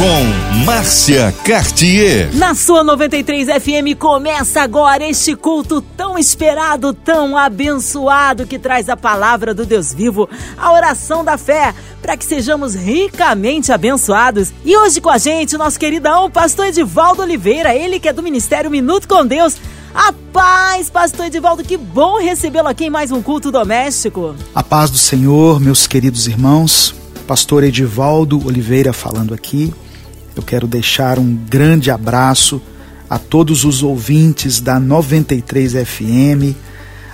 Com Márcia Cartier. Na sua 93 FM começa agora este culto tão esperado, tão abençoado que traz a palavra do Deus vivo, a oração da fé, para que sejamos ricamente abençoados. E hoje com a gente, nosso queridão, pastor Edivaldo Oliveira, ele que é do Ministério Minuto com Deus. A paz, pastor Edivaldo, que bom recebê-lo aqui em mais um culto doméstico. A paz do Senhor, meus queridos irmãos. Pastor Edivaldo Oliveira falando aqui. Eu quero deixar um grande abraço a todos os ouvintes da 93 FM.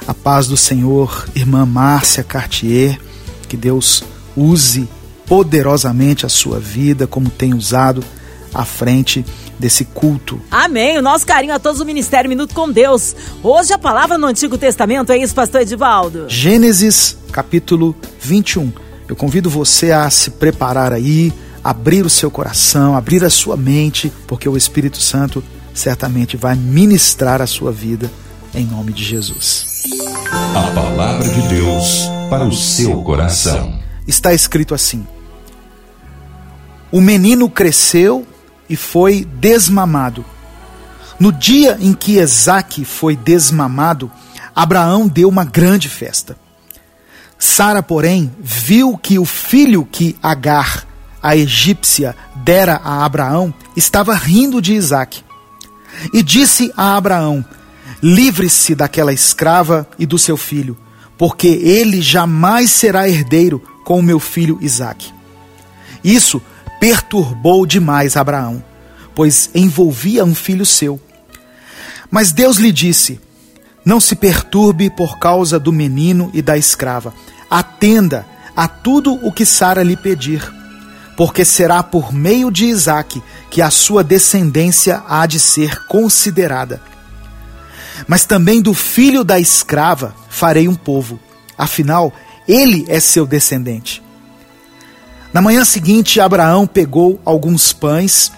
A paz do Senhor, irmã Márcia Cartier. Que Deus use poderosamente a sua vida, como tem usado à frente desse culto. Amém. O nosso carinho a todos do Ministério Minuto com Deus. Hoje a palavra no Antigo Testamento é isso, pastor Edivaldo. Gênesis, capítulo 21. Eu convido você a se preparar aí, abrir o seu coração, abrir a sua mente, porque o Espírito Santo certamente vai ministrar a sua vida em nome de Jesus. A palavra de Deus para o seu coração. Está escrito assim: O menino cresceu e foi desmamado. No dia em que Esaque foi desmamado, Abraão deu uma grande festa. Sara, porém, viu que o filho que Agar, a egípcia, dera a Abraão, estava rindo de Isaque. E disse a Abraão: Livre-se daquela escrava e do seu filho, porque ele jamais será herdeiro com o meu filho Isaque. Isso perturbou demais Abraão, pois envolvia um filho seu. Mas Deus lhe disse: Não se perturbe por causa do menino e da escrava. Atenda a tudo o que Sara lhe pedir, porque será por meio de Isaque que a sua descendência há de ser considerada. Mas também do filho da escrava farei um povo, afinal, ele é seu descendente. Na manhã seguinte, Abraão pegou alguns pães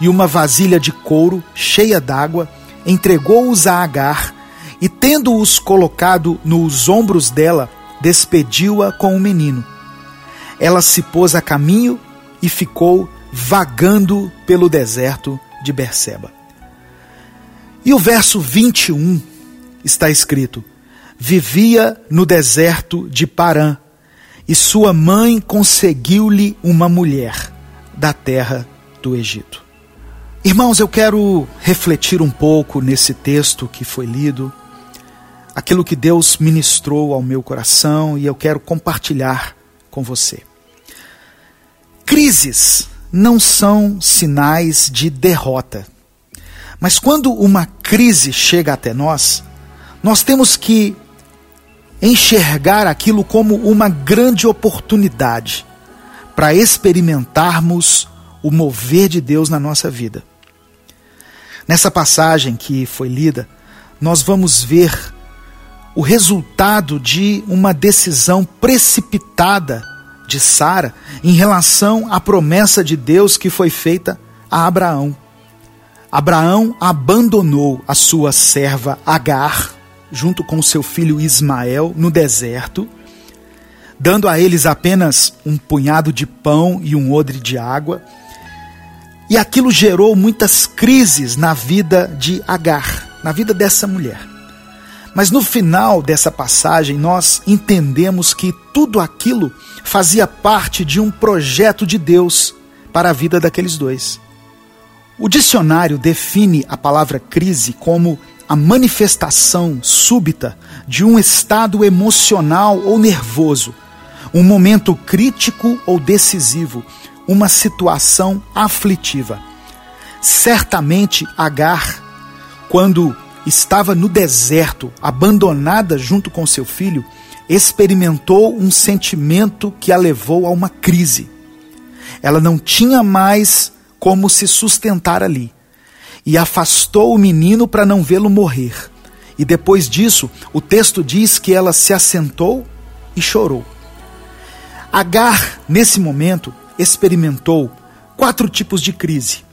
e uma vasilha de couro cheia d'água, entregou-os a Agar e, tendo-os colocado nos ombros dela, despediu-a com o menino. Ela se pôs a caminho e ficou vagando pelo deserto de Berseba. E o verso 21 está escrito: Vivia no deserto de Parã, e sua mãe conseguiu-lhe uma mulher da terra do Egito. Irmãos, eu quero refletir um pouco nesse texto que foi lido aquilo que Deus ministrou ao meu coração e eu quero compartilhar com você. Crises não são sinais de derrota. Mas quando uma crise chega até nós, nós temos que enxergar aquilo como uma grande oportunidade para experimentarmos o mover de Deus na nossa vida. Nessa passagem que foi lida, nós vamos ver o resultado de uma decisão precipitada de Sara em relação à promessa de Deus que foi feita a Abraão. Abraão abandonou a sua serva Agar, junto com seu filho Ismael, no deserto, dando a eles apenas um punhado de pão e um odre de água. E aquilo gerou muitas crises na vida de Agar, na vida dessa mulher. Mas no final dessa passagem, nós entendemos que tudo aquilo fazia parte de um projeto de Deus para a vida daqueles dois. O dicionário define a palavra crise como a manifestação súbita de um estado emocional ou nervoso, um momento crítico ou decisivo, uma situação aflitiva. Certamente Agar, quando estava no deserto, abandonada junto com seu filho, experimentou um sentimento que a levou a uma crise. Ela não tinha mais como se sustentar ali e afastou o menino para não vê-lo morrer. E depois disso, o texto diz que ela se assentou e chorou. Agar, nesse momento, experimentou quatro tipos de crise.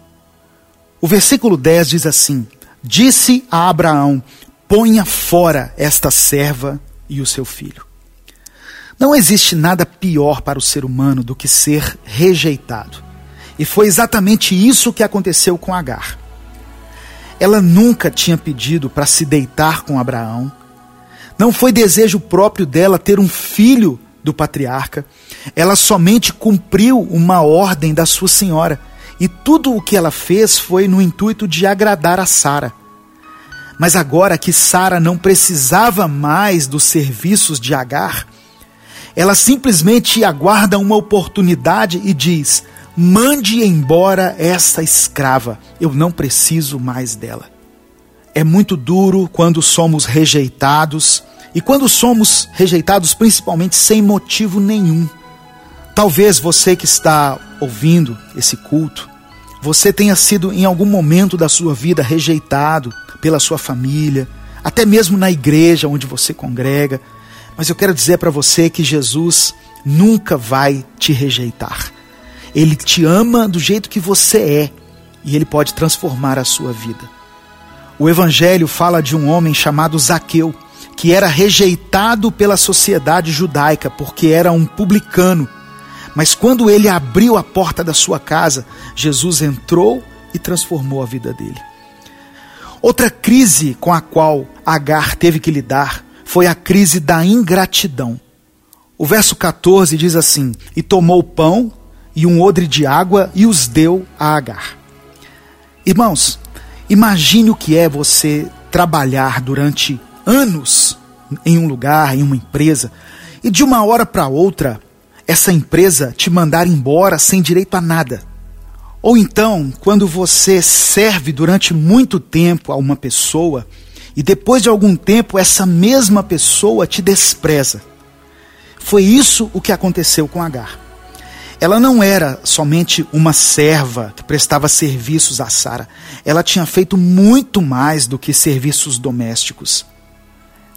O versículo 10 diz assim: disse a Abraão: Ponha fora esta serva e o seu filho. Não existe nada pior para o ser humano do que ser rejeitado. E foi exatamente isso que aconteceu com Agar. Ela nunca tinha pedido para se deitar com Abraão. Não foi desejo próprio dela ter um filho do patriarca. Ela somente cumpriu uma ordem da sua senhora. E tudo o que ela fez foi no intuito de agradar a Sara. Mas agora que Sara não precisava mais dos serviços de Agar, ela simplesmente aguarda uma oportunidade e diz: mande embora essa escrava, eu não preciso mais dela. É muito duro quando somos rejeitados e quando somos rejeitados principalmente sem motivo nenhum. Talvez você que está ouvindo esse culto, você tenha sido em algum momento da sua vida rejeitado pela sua família, até mesmo na igreja onde você congrega. Mas eu quero dizer para você que Jesus nunca vai te rejeitar. Ele te ama do jeito que você é e ele pode transformar a sua vida. O Evangelho fala de um homem chamado Zaqueu, que era rejeitado pela sociedade judaica porque era um publicano. Mas quando ele abriu a porta da sua casa, Jesus entrou e transformou a vida dele. Outra crise com a qual Agar teve que lidar foi a crise da ingratidão. O verso 14 diz assim: E tomou pão e um odre de água e os deu a Agar. Irmãos, imagine o que é você trabalhar durante anos em um lugar, em uma empresa, e de uma hora para outra essa empresa te mandar embora sem direito a nada. Ou então, quando você serve durante muito tempo a uma pessoa e depois de algum tempo essa mesma pessoa te despreza. Foi isso o que aconteceu com Agar. Ela não era somente uma serva que prestava serviços a Sara. Ela tinha feito muito mais do que serviços domésticos.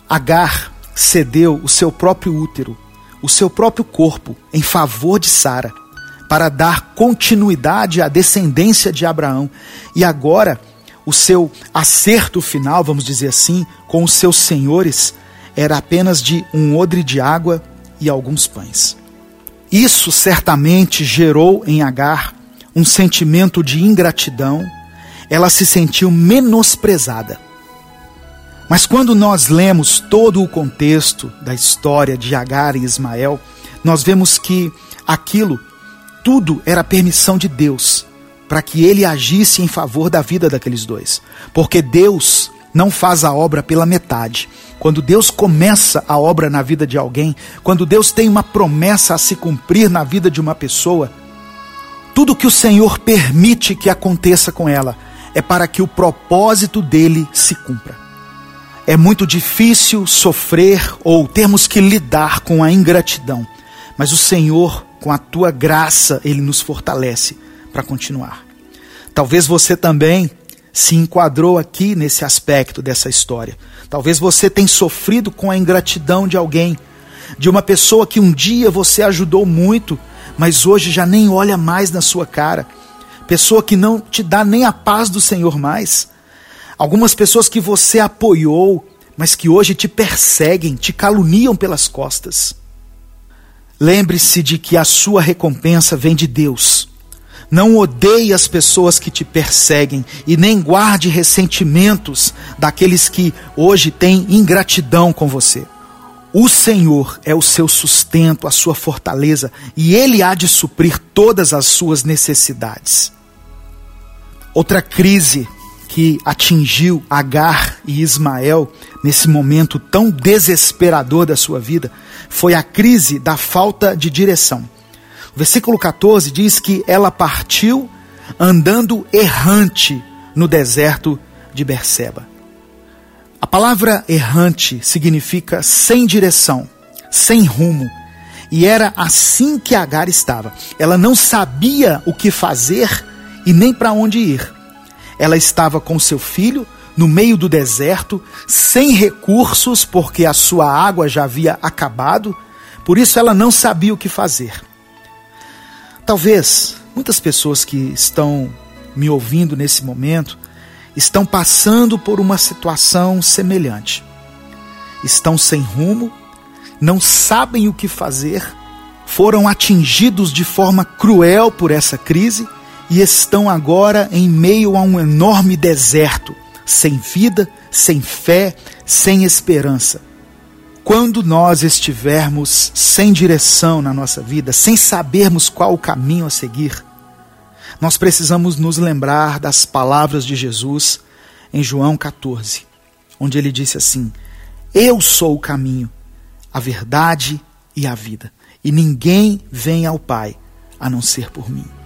Agar cedeu o seu próprio útero, o seu próprio corpo, em favor de Sara, para dar continuidade à descendência de Abraão. E agora, o seu acerto final, vamos dizer assim, com os seus senhores, era apenas de um odre de água e alguns pães. Isso certamente gerou em Agar um sentimento de ingratidão, ela se sentiu menosprezada. Mas quando nós lemos todo o contexto da história de Agar e Ismael, nós vemos que aquilo tudo era permissão de Deus para que ele agisse em favor da vida daqueles dois. Porque Deus não faz a obra pela metade. Quando Deus começa a obra na vida de alguém, quando Deus tem uma promessa a se cumprir na vida de uma pessoa, tudo que o Senhor permite que aconteça com ela é para que o propósito dele se cumpra. É muito difícil sofrer ou termos que lidar com a ingratidão, mas o Senhor, com a tua graça, ele nos fortalece para continuar. Talvez você também se enquadrou aqui nesse aspecto dessa história. Talvez você tenha sofrido com a ingratidão de alguém, de uma pessoa que um dia você ajudou muito, mas hoje já nem olha mais na sua cara. Pessoa que não te dá nem a paz do Senhor mais. Algumas pessoas que você apoiou, mas que hoje te perseguem, te caluniam pelas costas. Lembre-se de que a sua recompensa vem de Deus não odeie as pessoas que te perseguem e nem guarde ressentimentos daqueles que hoje têm ingratidão com você. O Senhor é o seu sustento, a sua fortaleza, e Ele há de suprir todas as suas necessidades. Outra crise que atingiu Agar e Ismael nesse momento tão desesperador da sua vida foi a crise da falta de direção. O versículo 14 diz que ela partiu andando errante no deserto de Berseba. A palavra errante significa sem direção, sem rumo. E era assim que Agar estava. Ela não sabia o que fazer e nem para onde ir. Ela estava com seu filho no meio do deserto, sem recursos, porque a sua água já havia acabado, por isso ela não sabia o que fazer. Talvez muitas pessoas que estão me ouvindo nesse momento estão passando por uma situação semelhante. Estão sem rumo, não sabem o que fazer, foram atingidos de forma cruel por essa crise e estão agora em meio a um enorme deserto, sem vida, sem fé, sem esperança. Quando nós estivermos sem direção na nossa vida, sem sabermos qual o caminho a seguir, nós precisamos nos lembrar das palavras de Jesus em João 14, onde ele disse assim: Eu sou o caminho, a verdade e a vida, e ninguém vem ao Pai a não ser por mim.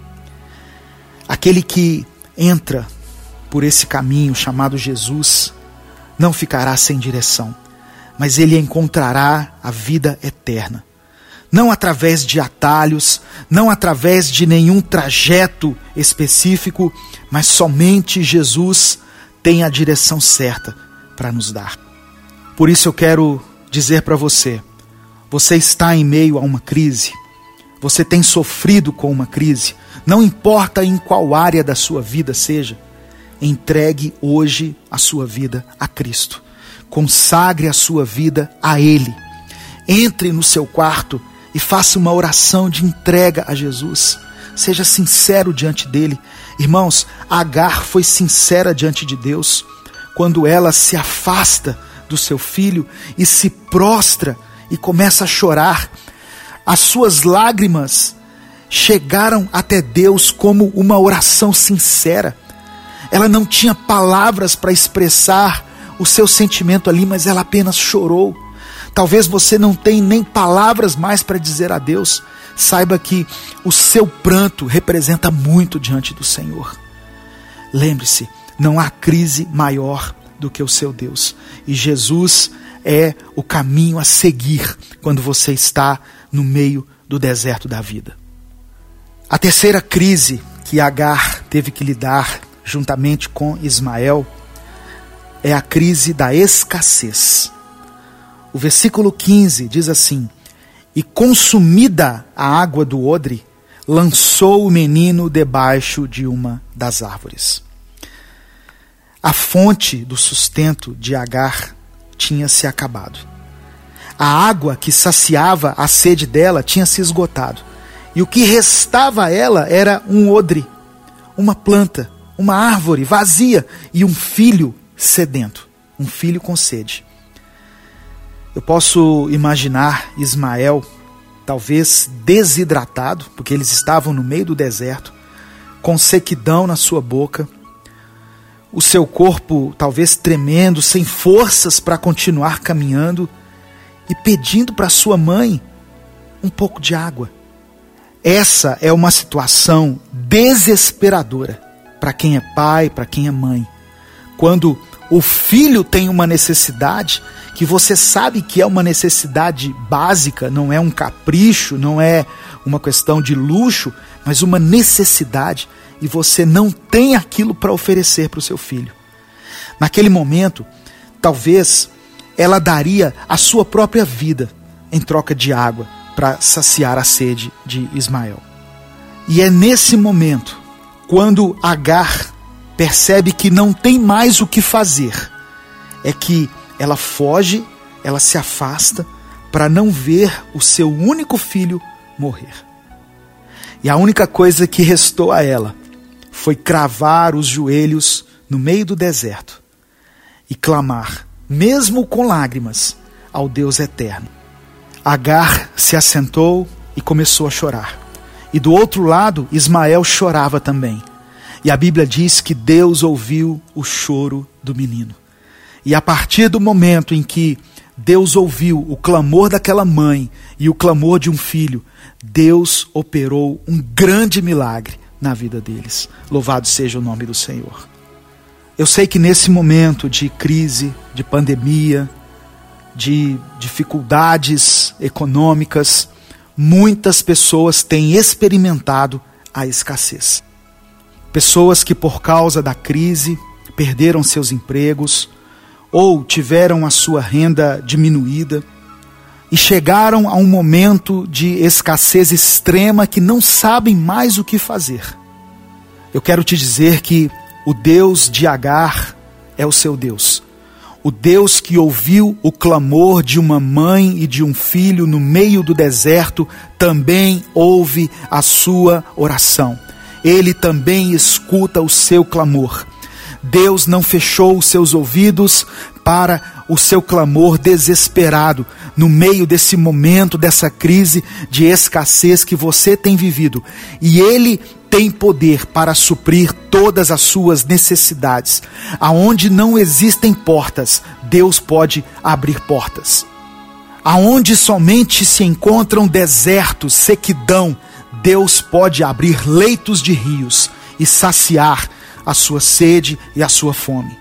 Aquele que entra por esse caminho chamado Jesus não ficará sem direção, mas ele encontrará a vida eterna não através de atalhos, não através de nenhum trajeto específico, mas somente Jesus tem a direção certa para nos dar. Por isso eu quero dizer para você: você está em meio a uma crise, você tem sofrido com uma crise, não importa em qual área da sua vida seja, entregue hoje a sua vida a Cristo. Consagre a sua vida a Ele. Entre no seu quarto e faça uma oração de entrega a Jesus. Seja sincero diante dele. Irmãos, Agar foi sincera diante de Deus quando ela se afasta do seu filho e se prostra e começa a chorar. As suas lágrimas chegaram até Deus como uma oração sincera. Ela não tinha palavras para expressar o seu sentimento ali, mas ela apenas chorou. Talvez você não tenha nem palavras mais para dizer a Deus. Saiba que o seu pranto representa muito diante do Senhor. Lembre-se, não há crise maior do que o seu Deus. E Jesus é o caminho a seguir quando você está no meio do deserto da vida. A terceira crise que Agar teve que lidar juntamente com Ismael é a crise da escassez. O versículo 15 diz assim: E consumida a água do odre, lançou o menino debaixo de uma das árvores. A fonte do sustento de Agar tinha se acabado. A água que saciava a sede dela tinha se esgotado. E o que restava a ela era um odre, uma planta, uma árvore vazia e um filho sedento, um filho com sede. Eu posso imaginar Ismael, talvez desidratado, porque eles estavam no meio do deserto, com sequidão na sua boca, o seu corpo talvez tremendo, sem forças para continuar caminhando e pedindo para sua mãe um pouco de água. Essa é uma situação desesperadora para quem é pai, para quem é mãe. Quando o filho tem uma necessidade que você sabe que é uma necessidade básica, não é um capricho, não é uma questão de luxo, mas uma necessidade e você não tem aquilo para oferecer para o seu filho. Naquele momento, talvez ela daria a sua própria vida em troca de água para saciar a sede de Ismael. E é nesse momento, quando Agar percebe que não tem mais o que fazer, é que ela foge, ela se afasta para não ver o seu único filho morrer. E a única coisa que restou a ela foi cravar os joelhos no meio do deserto e clamar, mesmo com lágrimas, ao Deus eterno. Agar se assentou e começou a chorar. E do outro lado, Ismael chorava também. E a Bíblia diz que Deus ouviu o choro do menino. E a partir do momento em que Deus ouviu o clamor daquela mãe e o clamor de um filho, Deus operou um grande milagre na vida deles. Louvado seja o nome do Senhor. Eu sei que nesse momento de crise, de pandemia, de dificuldades econômicas, muitas pessoas têm experimentado a escassez. Pessoas que, por causa da crise, perderam seus empregos ou tiveram a sua renda diminuída e chegaram a um momento de escassez extrema que não sabem mais o que fazer. Eu quero te dizer que o Deus de Agar é o seu Deus. O Deus que ouviu o clamor de uma mãe e de um filho no meio do deserto também ouve a sua oração. Ele também escuta o seu clamor. Deus não fechou os seus ouvidos para o seu clamor desesperado no meio desse momento, dessa crise de escassez que você tem vivido. E Ele tem poder para suprir todas as suas necessidades. Aonde não existem portas, Deus pode abrir portas. Aonde somente se encontram desertos, sequidão, Deus pode abrir leitos de rios e saciar a sua sede e a sua fome.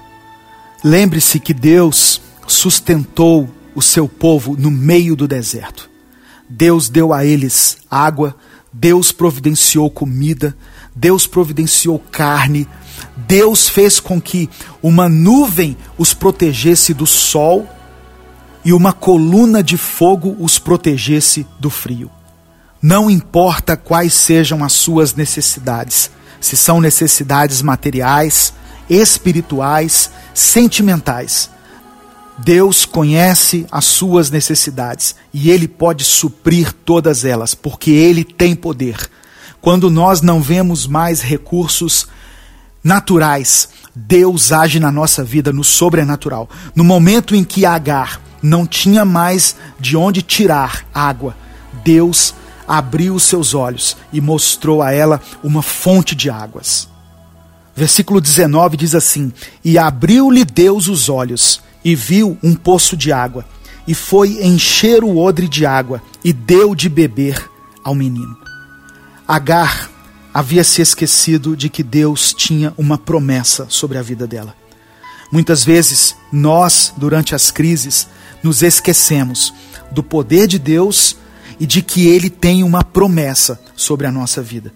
Lembre-se que Deus sustentou o seu povo no meio do deserto. Deus deu a eles água, Deus providenciou comida, Deus providenciou carne, Deus fez com que uma nuvem os protegesse do sol e uma coluna de fogo os protegesse do frio. Não importa quais sejam as suas necessidades, se são necessidades materiais, espirituais, sentimentais. Deus conhece as suas necessidades e Ele pode suprir todas elas, porque Ele tem poder. Quando nós não vemos mais recursos naturais, Deus age na nossa vida no sobrenatural. No momento em que Agar não tinha mais de onde tirar água, Deus abriu os seus olhos e mostrou a ela uma fonte de águas. Versículo 19 diz assim: E abriu-lhe Deus os olhos, e viu um poço de água, e foi encher o odre de água, e deu de beber ao menino. Agar havia se esquecido de que Deus tinha uma promessa sobre a vida dela. Muitas vezes, nós, durante as crises, nos esquecemos do poder de Deus e de que Ele tem uma promessa sobre a nossa vida.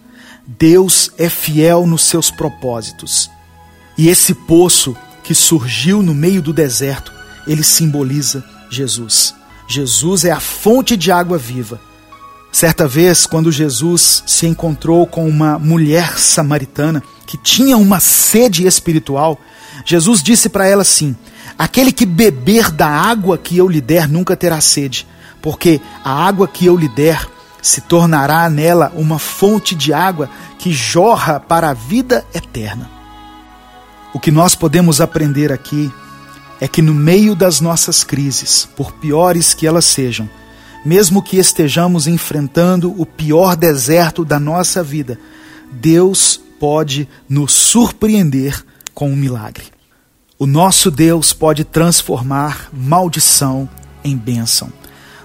Deus é fiel nos seus propósitos. E esse poço que surgiu no meio do deserto, ele simboliza Jesus. Jesus é a fonte de água viva. Certa vez, quando Jesus se encontrou com uma mulher samaritana que tinha uma sede espiritual, Jesus disse para ela assim: Aquele que beber da água que eu lhe der nunca terá sede porque a água que eu lhe der se tornará nela uma fonte de água que jorra para a vida eterna. O que nós podemos aprender aqui é que no meio das nossas crises, por piores que elas sejam, mesmo que estejamos enfrentando o pior deserto da nossa vida, Deus pode nos surpreender com um milagre. O nosso Deus pode transformar maldição em bênção.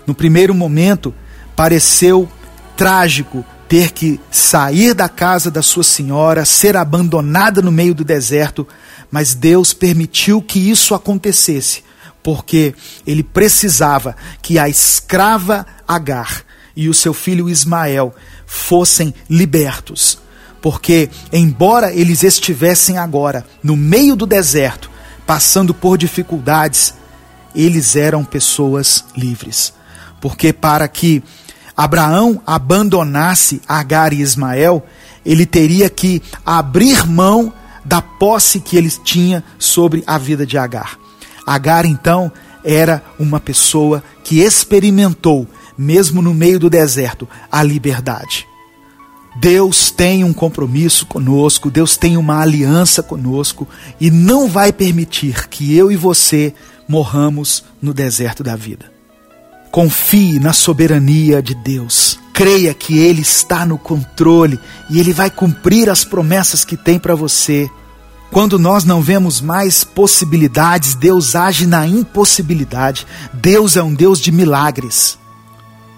No primeiro momento, pareceu trágico ter que sair da casa da sua senhora, ser abandonada no meio do deserto, mas Deus permitiu que isso acontecesse, porque ele precisava que a escrava Agar e o seu filho Ismael fossem libertos. Porque, embora eles estivessem agora no meio do deserto, passando por dificuldades, eles eram pessoas livres porque para que Abraão abandonasse Agar e Ismael, ele teria que abrir mão da posse que ele tinha sobre a vida de Agar. Agar, então, era uma pessoa que experimentou, mesmo no meio do deserto, a liberdade. Deus tem um compromisso conosco, Deus tem uma aliança conosco e não vai permitir que eu e você morramos no deserto da vida. Confie na soberania de Deus. Creia que Ele está no controle e Ele vai cumprir as promessas que tem para você. Quando nós não vemos mais possibilidades, Deus age na impossibilidade. Deus é um Deus de milagres.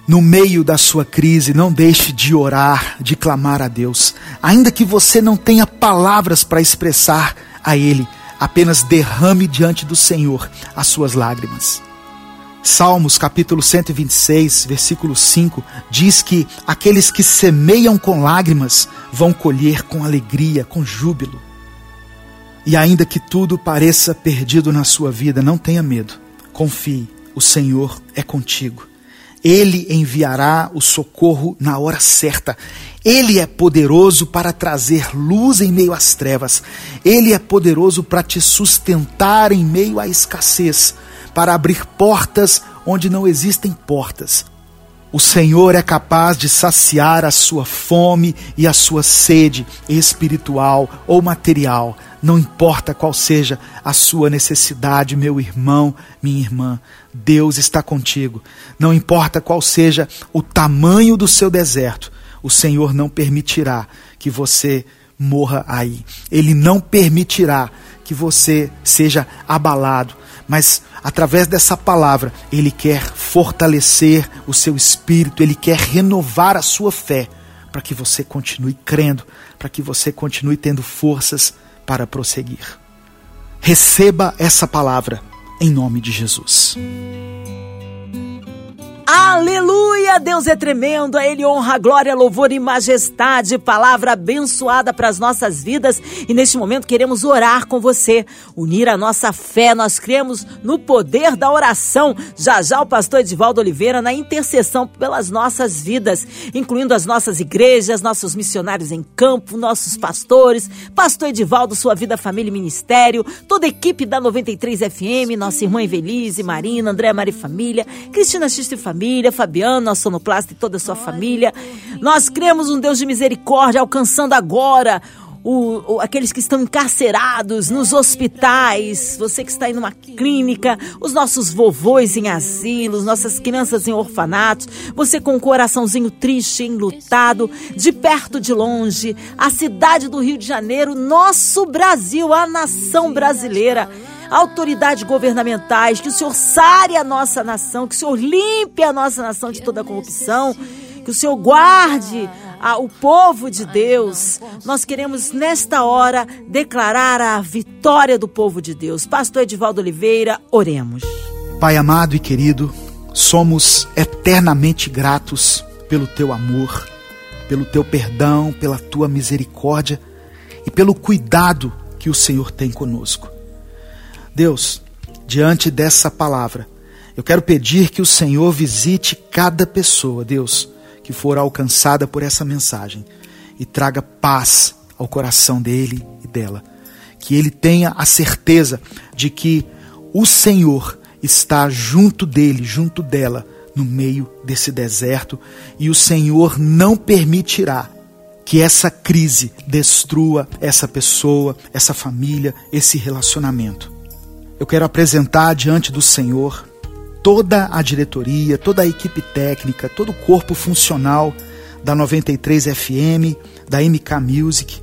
No meio da sua crise, não deixe de orar, de clamar a Deus. Ainda que você não tenha palavras para expressar a Ele, apenas derrame diante do Senhor as suas lágrimas. Salmos capítulo 126, versículo 5, diz que aqueles que semeiam com lágrimas vão colher com alegria, com júbilo. E ainda que tudo pareça perdido na sua vida, não tenha medo. Confie, o Senhor é contigo. Ele enviará o socorro na hora certa. Ele é poderoso para trazer luz em meio às trevas. Ele é poderoso para te sustentar em meio à escassez, para abrir portas onde não existem portas. O Senhor é capaz de saciar a sua fome e a sua sede espiritual ou material, não importa qual seja a sua necessidade, meu irmão, minha irmã, Deus está contigo. Não importa qual seja o tamanho do seu deserto, o Senhor não permitirá que você morra aí. Ele não permitirá que você seja abalado, mas através dessa palavra, ele quer fortalecer o seu espírito, ele quer renovar a sua fé, para que você continue crendo, para que você continue tendo forças para prosseguir. Receba essa palavra em nome de Jesus. Aleluia! Deus é tremendo, a Ele honra, glória, louvor e majestade, palavra abençoada para as nossas vidas. E neste momento queremos orar com você, unir a nossa fé. Nós cremos no poder da oração. Já já o pastor Edivaldo Oliveira na intercessão pelas nossas vidas, incluindo as nossas igrejas, nossos missionários em campo, nossos pastores, pastor Edivaldo, sua vida, família e ministério, toda a equipe da 93 FM, nossa irmã Evelise, Marina, André Maria Família, Cristina Xista e Família família, Fabiano, nosso sonoplasta e toda a sua família. Nós cremos um Deus de misericórdia alcançando agora o, o, aqueles que estão encarcerados nos hospitais, você que está em uma clínica, os nossos vovôs em asilos, nossas crianças em orfanatos, você com o um coraçãozinho triste, enlutado, de perto, de longe, a cidade do Rio de Janeiro, nosso Brasil, a nação brasileira autoridades governamentais, que o Senhor sare a nossa nação, que o Senhor limpe a nossa nação de toda corrupção, que o Senhor guarde a, o povo de Deus. Nós queremos, nesta hora, declarar a vitória do povo de Deus. Pastor Edivaldo Oliveira, oremos. Pai amado e querido, somos eternamente gratos pelo teu amor, pelo teu perdão, pela tua misericórdia e pelo cuidado que o Senhor tem conosco. Deus, diante dessa palavra, eu quero pedir que o Senhor visite cada pessoa, Deus, que for alcançada por essa mensagem e traga paz ao coração dele e dela. Que ele tenha a certeza de que o Senhor está junto dele, junto dela, no meio desse deserto e o Senhor não permitirá que essa crise destrua essa pessoa, essa família, esse relacionamento eu quero apresentar diante do Senhor toda a diretoria, toda a equipe técnica, todo o corpo funcional da 93 FM, da MK Music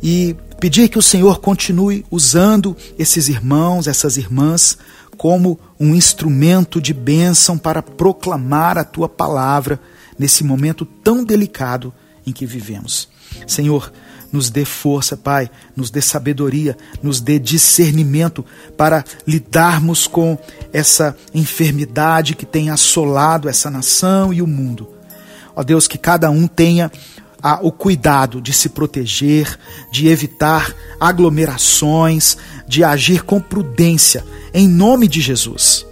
e pedir que o Senhor continue usando esses irmãos, essas irmãs, como um instrumento de bênção para proclamar a tua palavra nesse momento tão delicado em que vivemos. Senhor, nos dê força, Pai, nos dê sabedoria, nos dê discernimento para lidarmos com essa enfermidade que tem assolado essa nação e o mundo. Ó Deus, que cada um tenha a, o cuidado de se proteger, de evitar aglomerações, de agir com prudência, em nome de Jesus.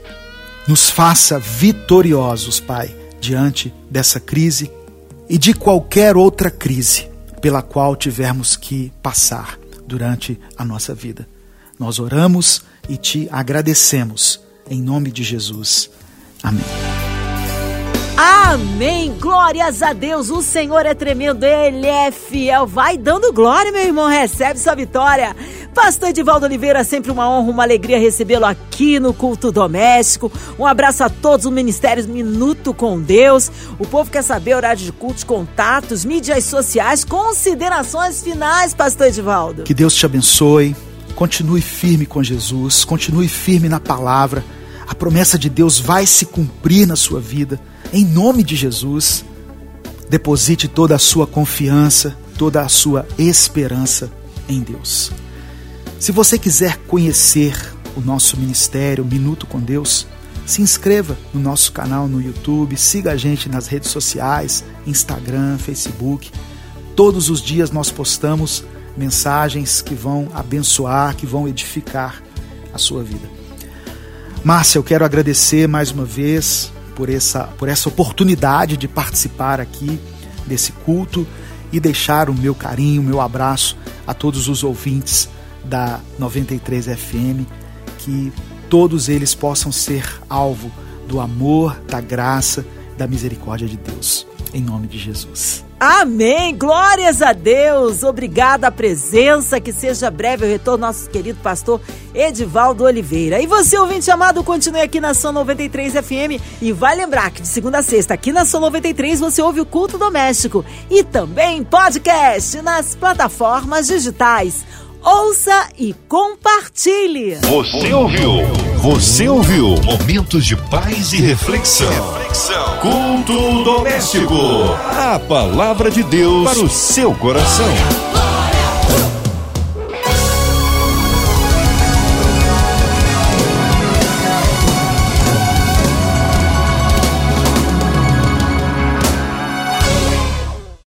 Nos faça vitoriosos, Pai, diante dessa crise e de qualquer outra crise pela qual tivermos que passar durante a nossa vida. Nós oramos e te agradecemos. Em nome de Jesus. Amém. Amém. Glórias a Deus. O Senhor é tremendo, Ele é fiel. Vai dando glória, meu irmão. Recebe sua vitória. Pastor Edivaldo Oliveira, sempre uma honra, uma alegria recebê-lo aqui no culto doméstico. Um abraço a todos, o Ministério Minuto com Deus. O povo quer saber horário de cultos, contatos, mídias sociais, considerações finais, Pastor Edivaldo. Que Deus te abençoe. Continue firme com Jesus, continue firme na palavra. A promessa de Deus vai se cumprir na sua vida. Em nome de Jesus, deposite toda a sua confiança, toda a sua esperança em Deus. Se você quiser conhecer o nosso ministério Minuto com Deus, se inscreva no nosso canal no YouTube, siga a gente nas redes sociais, Instagram, Facebook. Todos os dias nós postamos mensagens que vão abençoar, que vão edificar a sua vida. Márcia, eu quero agradecer mais uma vez por essa, por essa oportunidade de participar aqui desse culto e deixar o meu carinho, o meu abraço a todos os ouvintes da 93 FM, que todos eles possam ser alvo do amor, da graça, da misericórdia de Deus. Em nome de Jesus. Amém. Glórias a Deus. Obrigada a presença. Que seja breve o retorno nosso querido pastor Edivaldo Oliveira. E você, ouvinte amado, continue aqui na São 93 FM. E vai lembrar que de segunda a sexta, aqui na São 93, você ouve o culto doméstico e também podcast nas plataformas digitais. Ouça e compartilhe. Você ouviu? Você ouviu? Momentos de paz e reflexão. reflexão. Culto doméstico. A palavra de Deus para o seu coração.